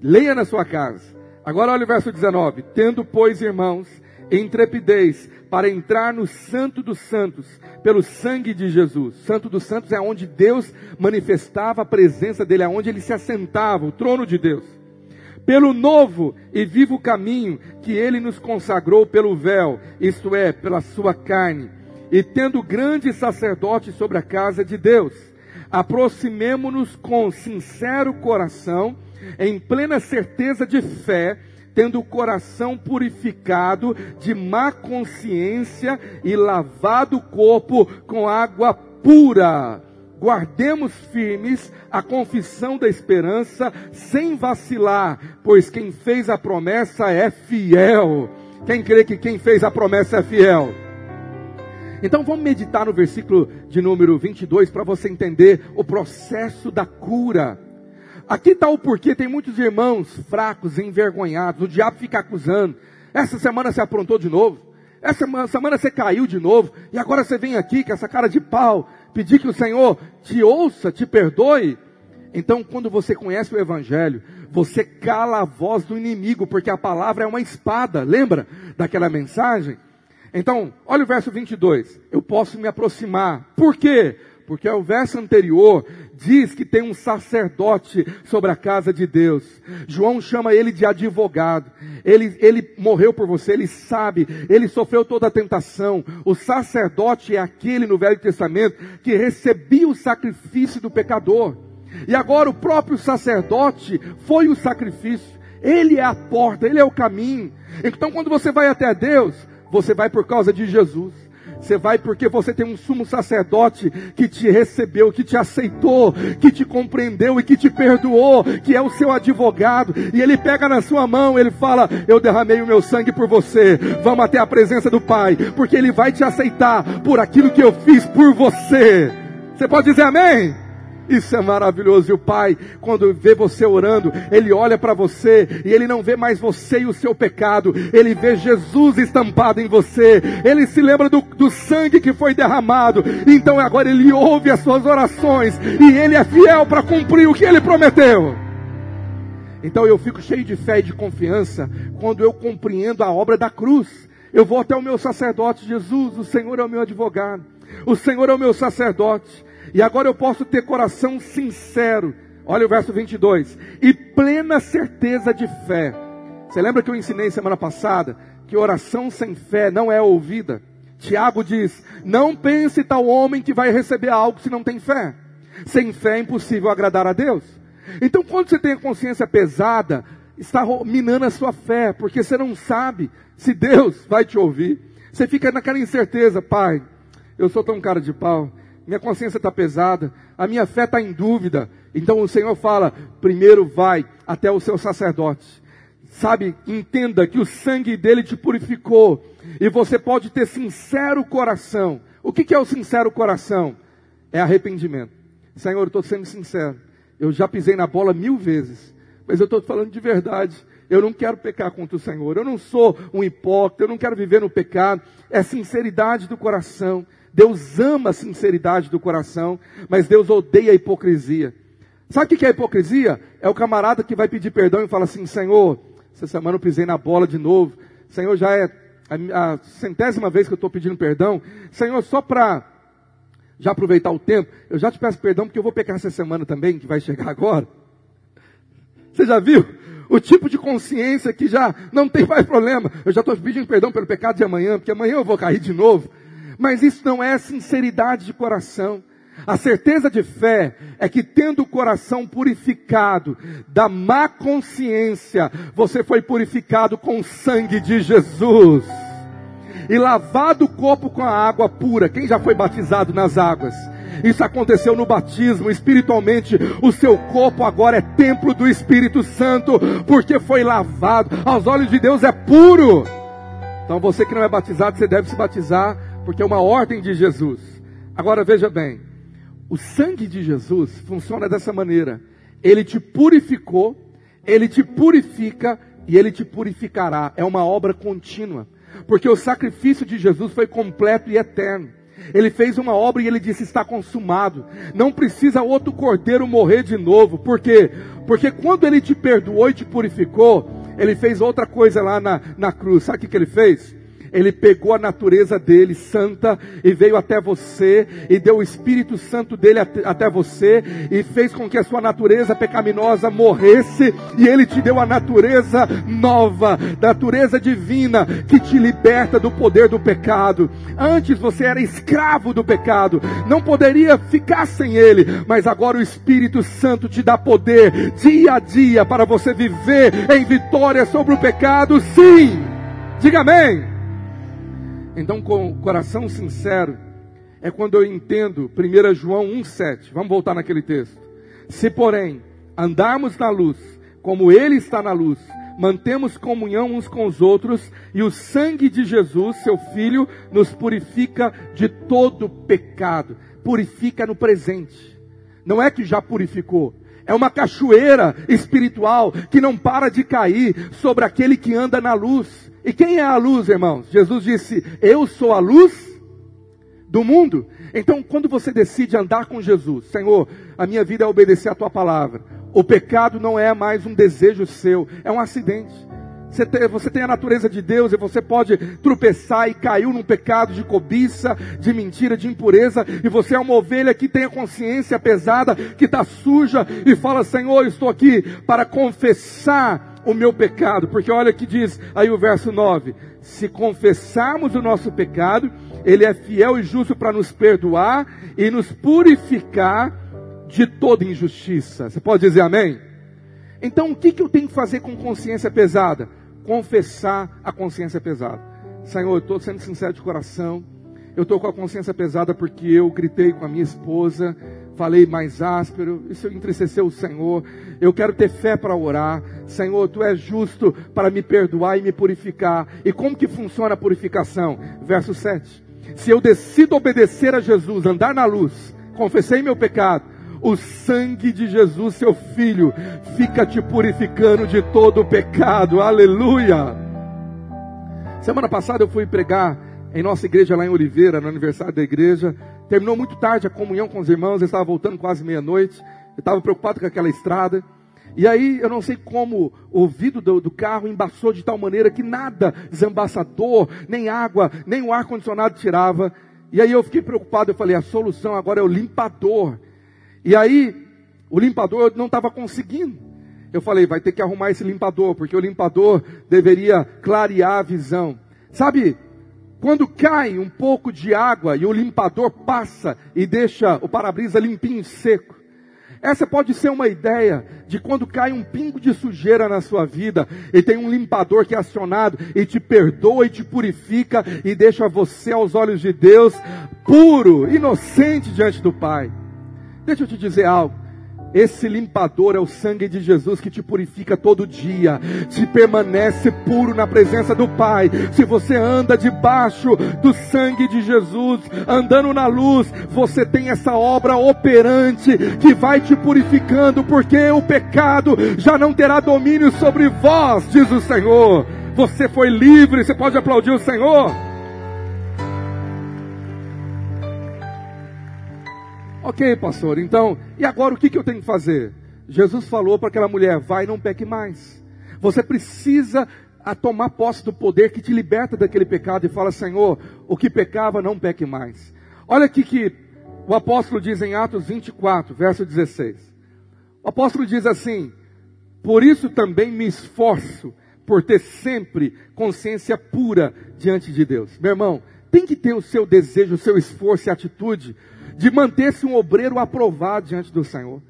Leia na sua casa. Agora olha o verso 19. Tendo, pois, irmãos, intrepidez para entrar no Santo dos Santos, pelo sangue de Jesus. Santo dos Santos é onde Deus manifestava a presença dele, é onde ele se assentava, o trono de Deus. Pelo novo e vivo caminho que ele nos consagrou pelo véu, isto é, pela sua carne, e tendo grande sacerdote sobre a casa de Deus, aproximemo-nos com sincero coração, em plena certeza de fé, tendo o coração purificado de má consciência e lavado o corpo com água pura. Guardemos firmes a confissão da esperança, sem vacilar, pois quem fez a promessa é fiel. Quem crê que quem fez a promessa é fiel? Então vamos meditar no versículo de número 22 para você entender o processo da cura. Aqui está o porquê, tem muitos irmãos fracos, envergonhados, o diabo fica acusando. Essa semana você aprontou de novo. Essa semana você caiu de novo. E agora você vem aqui com essa cara de pau, pedir que o Senhor te ouça, te perdoe. Então, quando você conhece o Evangelho, você cala a voz do inimigo, porque a palavra é uma espada. Lembra daquela mensagem? Então, olha o verso 22. Eu posso me aproximar. Por quê? Porque o verso anterior diz que tem um sacerdote sobre a casa de Deus. João chama ele de advogado. Ele, ele morreu por você, ele sabe, ele sofreu toda a tentação. O sacerdote é aquele no Velho Testamento que recebia o sacrifício do pecador. E agora o próprio sacerdote foi o sacrifício. Ele é a porta, ele é o caminho. Então quando você vai até Deus, você vai por causa de Jesus. Você vai porque você tem um sumo sacerdote que te recebeu, que te aceitou, que te compreendeu e que te perdoou, que é o seu advogado. E ele pega na sua mão, ele fala: Eu derramei o meu sangue por você. Vamos até a presença do Pai, porque ele vai te aceitar por aquilo que eu fiz por você. Você pode dizer amém? Isso é maravilhoso. E o Pai, quando vê você orando, Ele olha para você e Ele não vê mais você e o seu pecado. Ele vê Jesus estampado em você. Ele se lembra do, do sangue que foi derramado. Então agora Ele ouve as suas orações e Ele é fiel para cumprir o que Ele prometeu. Então eu fico cheio de fé e de confiança quando eu compreendo a obra da cruz. Eu vou até o meu sacerdote, Jesus, o Senhor é o meu advogado. O Senhor é o meu sacerdote. E agora eu posso ter coração sincero. Olha o verso 22. E plena certeza de fé. Você lembra que eu ensinei semana passada que oração sem fé não é ouvida? Tiago diz: Não pense tal homem que vai receber algo se não tem fé. Sem fé é impossível agradar a Deus. Então, quando você tem a consciência pesada, está minando a sua fé, porque você não sabe se Deus vai te ouvir. Você fica naquela incerteza, pai, eu sou tão cara de pau, minha consciência está pesada, a minha fé está em dúvida. Então o Senhor fala: primeiro vai até o seu sacerdote. Sabe, entenda que o sangue dele te purificou. E você pode ter sincero coração. O que, que é o sincero coração? É arrependimento. Senhor, eu estou sendo sincero. Eu já pisei na bola mil vezes. Mas eu estou falando de verdade. Eu não quero pecar contra o Senhor. Eu não sou um hipócrita. Eu não quero viver no pecado. É sinceridade do coração. Deus ama a sinceridade do coração, mas Deus odeia a hipocrisia. Sabe o que é hipocrisia? É o camarada que vai pedir perdão e fala assim: Senhor, essa semana eu pisei na bola de novo. Senhor, já é a, centésima vez que eu estou pedindo perdão. Senhor, só para já aproveitar o tempo, eu já te peço perdão porque eu vou pecar essa semana também, que vai chegar agora. Você já viu? O tipo de consciência que já não tem mais problema. Eu já estou pedindo perdão pelo pecado de amanhã, porque amanhã eu vou cair de novo. Mas isso não é sinceridade de coração. A certeza de fé é que, tendo o coração purificado da má consciência, você foi purificado com o sangue de Jesus e lavado o corpo com a água pura. Quem já foi batizado nas águas? Isso aconteceu no batismo, espiritualmente, o seu corpo agora é templo do Espírito Santo, porque foi lavado. Aos olhos de Deus é puro. Então você que não é batizado, você deve se batizar, porque é uma ordem de Jesus. Agora veja bem, o sangue de Jesus funciona dessa maneira. Ele te purificou, ele te purifica e ele te purificará. É uma obra contínua. Porque o sacrifício de Jesus foi completo e eterno. Ele fez uma obra e ele disse: está consumado. Não precisa outro cordeiro morrer de novo. Por quê? Porque quando ele te perdoou e te purificou, ele fez outra coisa lá na, na cruz. Sabe o que, que ele fez? Ele pegou a natureza dele, santa, e veio até você, e deu o Espírito Santo dele até você, e fez com que a sua natureza pecaminosa morresse, e ele te deu a natureza nova, natureza divina, que te liberta do poder do pecado. Antes você era escravo do pecado, não poderia ficar sem ele, mas agora o Espírito Santo te dá poder dia a dia para você viver em vitória sobre o pecado, sim. Diga amém. Então, com o coração sincero, é quando eu entendo 1 João 1,7. Vamos voltar naquele texto. Se, porém, andarmos na luz, como Ele está na luz, mantemos comunhão uns com os outros, e o sangue de Jesus, seu Filho, nos purifica de todo pecado. Purifica no presente. Não é que já purificou, é uma cachoeira espiritual que não para de cair sobre aquele que anda na luz. E quem é a luz, irmãos? Jesus disse: Eu sou a luz do mundo. Então, quando você decide andar com Jesus, Senhor, a minha vida é obedecer a tua palavra. O pecado não é mais um desejo seu, é um acidente. Você tem, você tem, a natureza de Deus e você pode tropeçar e caiu num pecado de cobiça, de mentira, de impureza, e você é uma ovelha que tem a consciência pesada, que está suja, e fala: Senhor, estou aqui para confessar o meu pecado, porque olha que diz aí o verso 9: se confessarmos o nosso pecado, Ele é fiel e justo para nos perdoar e nos purificar de toda injustiça. Você pode dizer amém? Então o que, que eu tenho que fazer com consciência pesada? Confessar a consciência pesada. Senhor, eu estou sendo sincero de coração, eu estou com a consciência pesada porque eu gritei com a minha esposa, falei mais áspero, isso entristeceu o Senhor. Eu quero ter fé para orar. Senhor, tu és justo para me perdoar e me purificar. E como que funciona a purificação? Verso 7. Se eu decido obedecer a Jesus, andar na luz, confessei meu pecado, o sangue de Jesus, seu filho, fica te purificando de todo o pecado. Aleluia! Semana passada eu fui pregar em nossa igreja lá em Oliveira, no aniversário da igreja. Terminou muito tarde a comunhão com os irmãos, eu estava voltando quase meia-noite. Eu estava preocupado com aquela estrada. E aí, eu não sei como o vidro do, do, carro embaçou de tal maneira que nada, desembaçador, nem água, nem o ar-condicionado tirava. E aí eu fiquei preocupado, eu falei, a solução agora é o limpador. E aí, o limpador não estava conseguindo. Eu falei, vai ter que arrumar esse limpador, porque o limpador deveria clarear a visão. Sabe, Quando cai um pouco de água e o limpador passa e deixa o para-brisa limpinho seco, essa pode ser uma ideia de quando cai um pingo de sujeira na sua vida e tem um limpador que é acionado e te perdoa e te purifica e deixa você aos olhos de Deus puro, inocente diante do Pai. Deixa eu te dizer algo. Esse limpador é o sangue de Jesus que te purifica todo dia, te permanece puro na presença do Pai. Se você anda debaixo do sangue de Jesus, andando na luz, você tem essa obra operante que vai te purificando, porque o pecado já não terá domínio sobre vós, diz o Senhor. Você foi livre, você pode aplaudir o Senhor. Ok, pastor, então, e agora o que, que eu tenho que fazer? Jesus falou para aquela mulher: vai, não peque mais. Você precisa a tomar posse do poder que te liberta daquele pecado e fala: Senhor, o que pecava, não peque mais. Olha aqui que o apóstolo diz em Atos 24, verso 16. O apóstolo diz assim: Por isso também me esforço por ter sempre consciência pura diante de Deus. Meu irmão, tem que ter o seu desejo, o seu esforço e atitude de manter-se um obreiro aprovado diante do Senhor.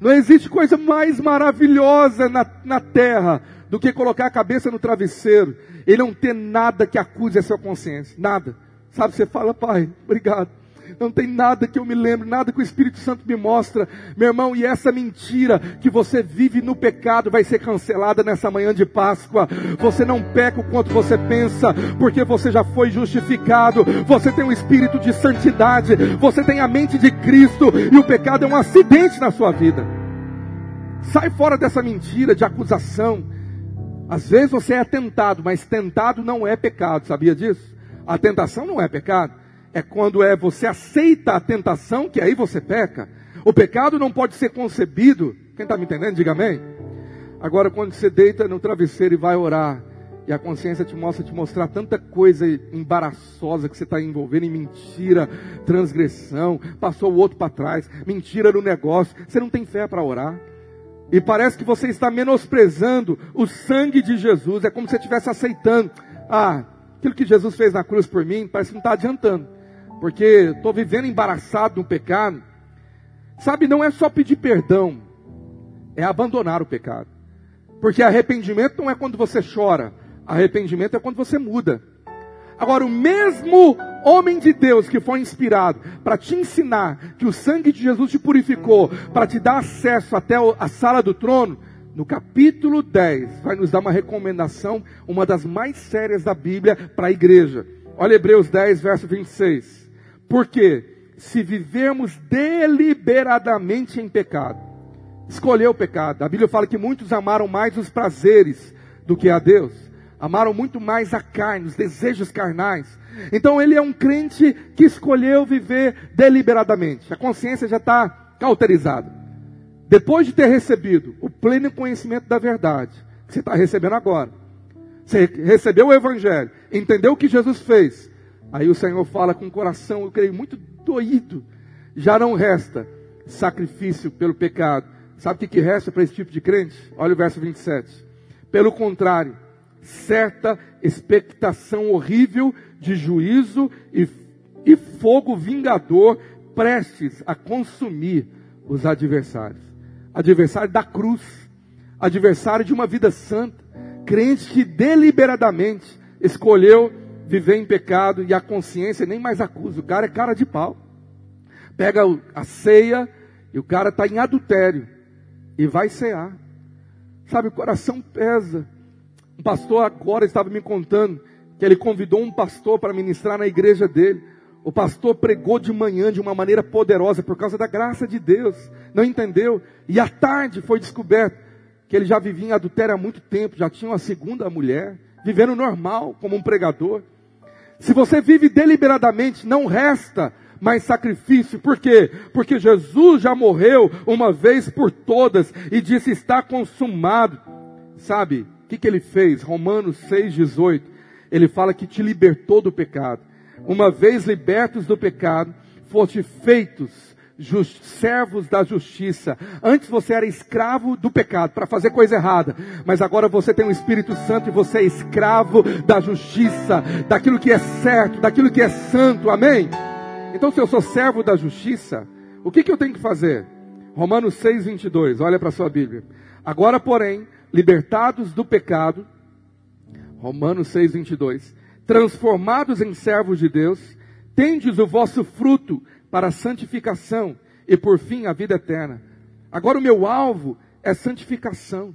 Não existe coisa mais maravilhosa na, na terra do que colocar a cabeça no travesseiro e não ter nada que acuse a sua consciência. Nada. Sabe, você fala, pai, obrigado não tem nada que eu me lembre, nada que o Espírito Santo me mostra, meu irmão, e essa mentira que você vive no pecado vai ser cancelada nessa manhã de Páscoa. Você não peca o quanto você pensa, porque você já foi justificado, você tem um espírito de santidade, você tem a mente de Cristo, e o pecado é um acidente na sua vida. Sai fora dessa mentira de acusação. Às vezes você é tentado, mas tentado não é pecado, sabia disso? A tentação não é pecado é quando é você aceita a tentação, que aí você peca. O pecado não pode ser concebido. Quem está me entendendo, diga amém. Agora, quando você deita no travesseiro e vai orar, e a consciência te mostra te mostrar tanta coisa embaraçosa que você está envolvendo em mentira, transgressão, passou o outro para trás, mentira no negócio, você não tem fé para orar. E parece que você está menosprezando o sangue de Jesus, é como se você estivesse aceitando. Ah, aquilo que Jesus fez na cruz por mim, parece que não está adiantando porque estou vivendo embaraçado no pecado. Sabe, não é só pedir perdão, é abandonar o pecado. Porque arrependimento não é quando você chora, arrependimento é quando você muda. Agora, o mesmo homem de Deus que foi inspirado para te ensinar que o sangue de Jesus te purificou, para te dar acesso até a sala do trono, no capítulo 10, vai nos dar uma recomendação, uma das mais sérias da Bíblia para a igreja. Olha Hebreus 10, verso 26. Porque se vivermos deliberadamente em pecado, escolher o pecado. A Bíblia fala que muitos amaram mais os prazeres do que a Deus. Amaram muito mais a carne, os desejos carnais. Então ele é um crente que escolheu viver deliberadamente. A consciência já está cauterizada. Depois de ter recebido o pleno conhecimento da verdade, que você está recebendo agora, você recebeu o Evangelho, entendeu o que Jesus fez, Aí o Senhor fala com o coração, eu creio, muito doído. Já não resta sacrifício pelo pecado. Sabe o que, que resta para esse tipo de crente? Olha o verso 27. Pelo contrário, certa expectação horrível de juízo e, e fogo vingador prestes a consumir os adversários. Adversário da cruz, adversário de uma vida santa, crente que deliberadamente escolheu viver em pecado e a consciência nem mais acusa. O cara é cara de pau. Pega a ceia e o cara está em adultério e vai cear. Sabe, o coração pesa. Um pastor agora estava me contando que ele convidou um pastor para ministrar na igreja dele. O pastor pregou de manhã de uma maneira poderosa por causa da graça de Deus. Não entendeu? E à tarde foi descoberto que ele já vivia em adultério há muito tempo, já tinha uma segunda mulher, vivendo normal como um pregador. Se você vive deliberadamente, não resta mais sacrifício. Por quê? Porque Jesus já morreu uma vez por todas e disse: está consumado. Sabe o que, que ele fez? Romanos 6,18. Ele fala que te libertou do pecado. Uma vez libertos do pecado, foste feitos just, servos da justiça. Antes você era escravo do pecado, para fazer coisa errada. Mas agora você tem o Espírito Santo e você é escravo da justiça, daquilo que é certo, daquilo que é santo. Amém? Então, se eu sou servo da justiça, o que, que eu tenho que fazer? Romanos 6, 22, olha para a sua Bíblia. Agora, porém, libertados do pecado, Romanos 6, 22, transformados em servos de Deus, tendes o vosso fruto para a santificação e por fim a vida eterna. Agora o meu alvo é santificação.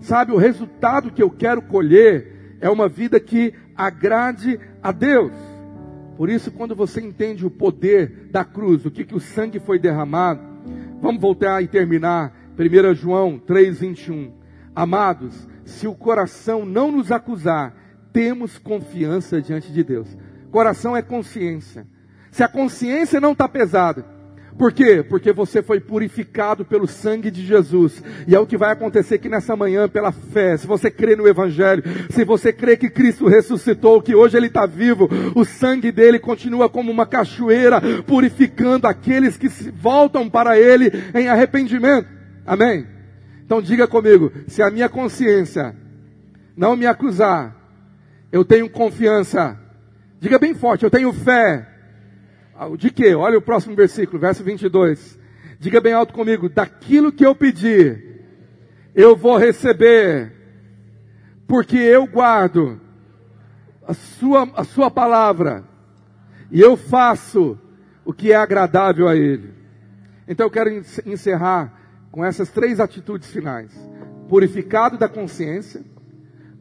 Sabe, o resultado que eu quero colher é uma vida que agrade a Deus. Por isso, quando você entende o poder da cruz, o que, que o sangue foi derramado, vamos voltar e terminar 1 João 3,21. Amados, se o coração não nos acusar, temos confiança diante de Deus. Coração é consciência. Se a consciência não está pesada, por quê? Porque você foi purificado pelo sangue de Jesus. E é o que vai acontecer aqui nessa manhã pela fé. Se você crê no Evangelho, se você crê que Cristo ressuscitou, que hoje Ele está vivo, o sangue dele continua como uma cachoeira, purificando aqueles que se voltam para Ele em arrependimento. Amém? Então diga comigo: se a minha consciência não me acusar, eu tenho confiança. Diga bem forte, eu tenho fé de quê? Olha o próximo versículo, verso 22. Diga bem alto comigo: daquilo que eu pedi, eu vou receber, porque eu guardo a sua, a sua palavra, e eu faço o que é agradável a Ele. Então eu quero encerrar com essas três atitudes finais: purificado da consciência,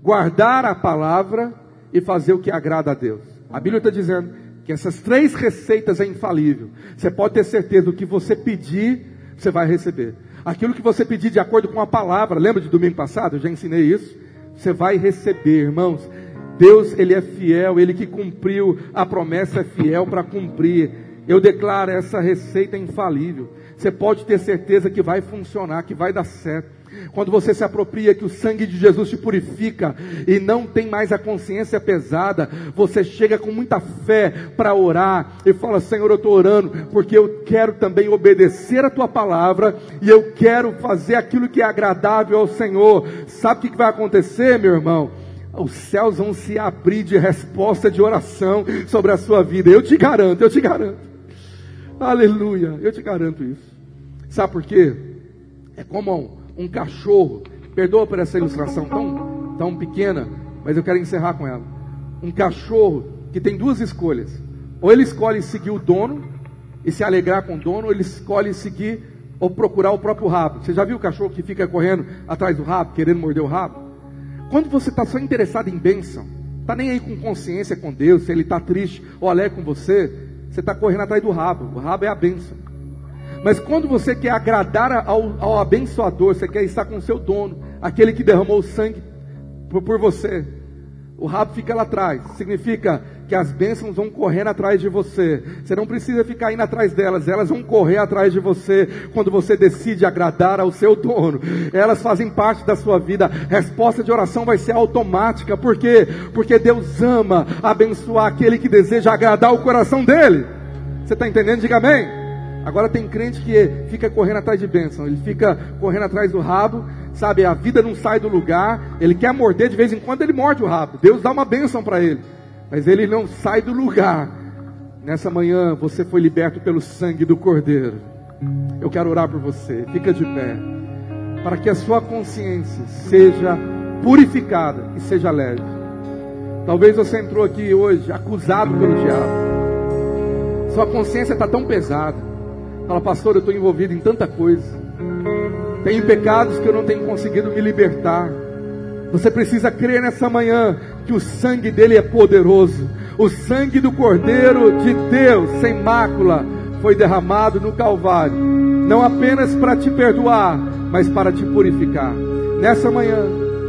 guardar a palavra e fazer o que agrada a Deus. A Bíblia está dizendo que essas três receitas é infalível. Você pode ter certeza do que você pedir, você vai receber. Aquilo que você pedir de acordo com a palavra, lembra de domingo passado? Eu já ensinei isso. Você vai receber, irmãos. Deus, Ele é fiel, Ele que cumpriu a promessa é fiel para cumprir. Eu declaro essa receita infalível. Você pode ter certeza que vai funcionar, que vai dar certo. Quando você se apropria que o sangue de Jesus te purifica e não tem mais a consciência pesada, você chega com muita fé para orar e fala: Senhor, eu estou orando porque eu quero também obedecer a tua palavra e eu quero fazer aquilo que é agradável ao Senhor. Sabe o que vai acontecer, meu irmão? Os céus vão se abrir de resposta de oração sobre a sua vida. Eu te garanto, eu te garanto. Aleluia, eu te garanto isso. Sabe por quê? É como um cachorro. Perdoa por essa ilustração tão, tão pequena, mas eu quero encerrar com ela. Um cachorro que tem duas escolhas. Ou ele escolhe seguir o dono e se alegrar com o dono, ou ele escolhe seguir ou procurar o próprio rabo. Você já viu o cachorro que fica correndo atrás do rabo, querendo morder o rabo? Quando você está só interessado em bênção, está nem aí com consciência com Deus, se ele está triste ou alegre com você, você está correndo atrás do rabo. O rabo é a bênção. Mas quando você quer agradar ao, ao abençoador, você quer estar com o seu dono, aquele que derramou o sangue por, por você, o rabo fica lá atrás. Significa que as bênçãos vão correndo atrás de você. Você não precisa ficar indo atrás delas, elas vão correr atrás de você quando você decide agradar ao seu dono. Elas fazem parte da sua vida. Resposta de oração vai ser automática. Por quê? Porque Deus ama abençoar aquele que deseja agradar o coração dele. Você está entendendo? Diga amém. Agora tem crente que fica correndo atrás de bênção, ele fica correndo atrás do rabo, sabe? A vida não sai do lugar, ele quer morder, de vez em quando ele morde o rabo. Deus dá uma bênção para ele, mas ele não sai do lugar. Nessa manhã você foi liberto pelo sangue do Cordeiro. Eu quero orar por você, fica de pé, para que a sua consciência seja purificada e seja leve. Talvez você entrou aqui hoje acusado pelo diabo. Sua consciência está tão pesada. Fala, pastor, eu estou envolvido em tanta coisa. Tem pecados que eu não tenho conseguido me libertar. Você precisa crer nessa manhã que o sangue dele é poderoso. O sangue do Cordeiro de Deus, sem mácula, foi derramado no Calvário. Não apenas para te perdoar, mas para te purificar. Nessa manhã,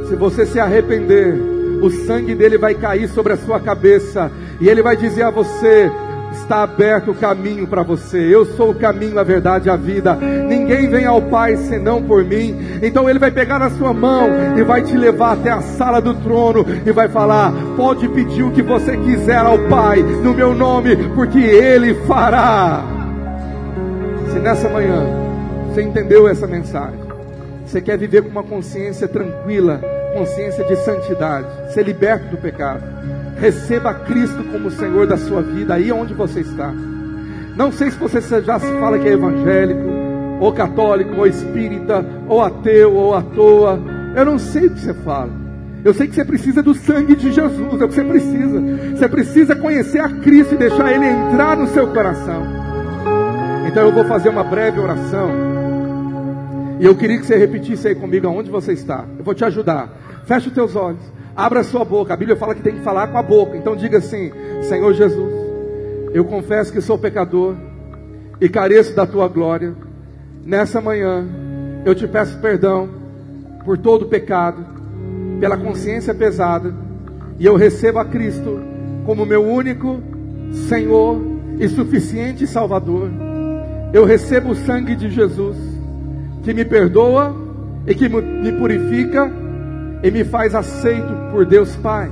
se você se arrepender, o sangue dele vai cair sobre a sua cabeça e ele vai dizer a você: está aberto o caminho para você. Eu sou o caminho, a verdade e a vida. Ninguém vem ao Pai senão por mim. Então Ele vai pegar na sua mão e vai te levar até a sala do trono e vai falar: pode pedir o que você quiser ao Pai no meu nome, porque Ele fará. Se nessa manhã você entendeu essa mensagem, você quer viver com uma consciência tranquila, consciência de santidade, ser liberto do pecado, receba Cristo como Senhor da sua vida, aí onde você está. Não sei se você já se fala que é evangélico, ou católico, ou espírita, ou ateu, ou à toa. Eu não sei o que você fala. Eu sei que você precisa do sangue de Jesus, é o que você precisa. Você precisa conhecer a Cristo e deixar Ele entrar no seu coração. Então eu vou fazer uma breve oração. E eu queria que você repetisse aí comigo aonde você está. Eu vou te ajudar. Feche os teus olhos. Abra sua boca. A Bíblia fala que tem que falar com a boca. Então diga assim: Senhor Jesus, eu confesso que sou pecador e careço da tua glória. Nessa manhã, eu te peço perdão por todo o pecado pela consciência pesada, e eu recebo a Cristo como meu único Senhor e suficiente Salvador. Eu recebo o sangue de Jesus, que me perdoa e que me purifica e me faz aceito por Deus Pai.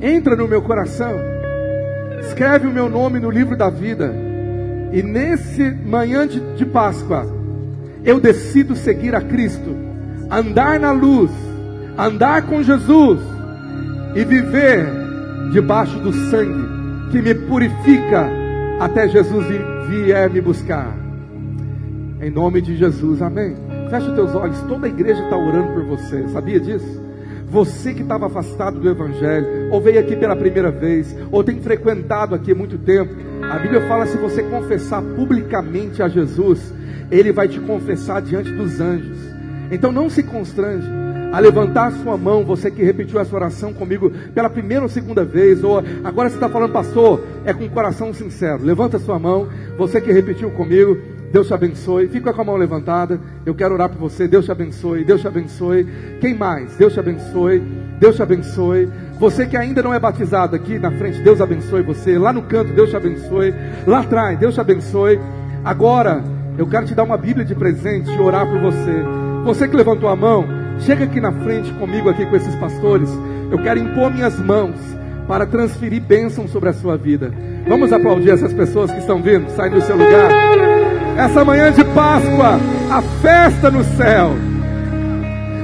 Entra no meu coração, escreve o meu nome no livro da vida, e nesse manhã de, de Páscoa, eu decido seguir a Cristo, andar na luz andar com Jesus e viver debaixo do sangue que me purifica até Jesus vier me buscar. Em nome de Jesus, amém. Feche os teus olhos, toda a igreja está orando por você, sabia disso? Você que estava afastado do Evangelho, ou veio aqui pela primeira vez, ou tem frequentado aqui muito tempo, a Bíblia fala: se você confessar publicamente a Jesus, Ele vai te confessar diante dos anjos. Então não se constrange a levantar a sua mão, você que repetiu essa oração comigo pela primeira ou segunda vez, ou agora você está falando, pastor, é com o coração sincero. Levanta a sua mão, você que repetiu comigo, Deus te abençoe. Fica com a mão levantada, eu quero orar por você. Deus te abençoe, Deus te abençoe. Quem mais? Deus te abençoe, Deus te abençoe. Você que ainda não é batizado aqui na frente, Deus abençoe você. Lá no canto, Deus te abençoe. Lá atrás, Deus te abençoe. Agora, eu quero te dar uma Bíblia de presente e orar por você. Você que levantou a mão, Chega aqui na frente comigo, aqui com esses pastores. Eu quero impor minhas mãos para transferir bênção sobre a sua vida. Vamos aplaudir essas pessoas que estão vindo, saem do seu lugar. Essa manhã de Páscoa, a festa no céu.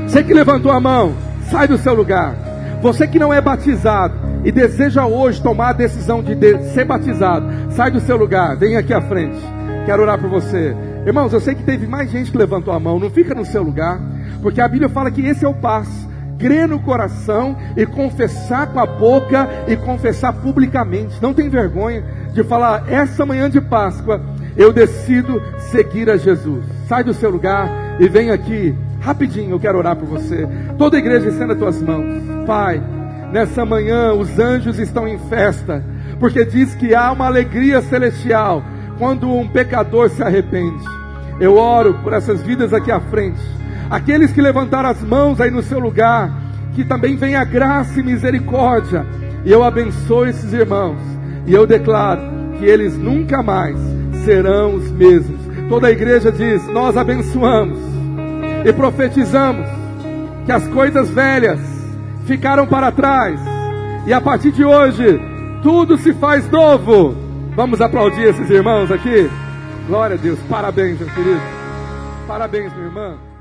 Você que levantou a mão, sai do seu lugar. Você que não é batizado e deseja hoje tomar a decisão de ser batizado, sai do seu lugar, vem aqui à frente. Quero orar por você. Irmãos, eu sei que teve mais gente que levantou a mão, não fica no seu lugar. Porque a Bíblia fala que esse é o passo. Crer no coração e confessar com a boca e confessar publicamente. Não tem vergonha de falar, essa manhã de Páscoa, eu decido seguir a Jesus. Sai do seu lugar e vem aqui. Rapidinho, eu quero orar por você. Toda a igreja estenda tuas mãos. Pai, nessa manhã os anjos estão em festa, porque diz que há uma alegria celestial quando um pecador se arrepende. Eu oro por essas vidas aqui à frente Aqueles que levantaram as mãos aí no seu lugar, que também venha graça e misericórdia. E eu abençoo esses irmãos. E eu declaro que eles nunca mais serão os mesmos. Toda a igreja diz: Nós abençoamos e profetizamos que as coisas velhas ficaram para trás. E a partir de hoje, tudo se faz novo. Vamos aplaudir esses irmãos aqui? Glória a Deus. Parabéns, meu querido. Parabéns, minha irmã.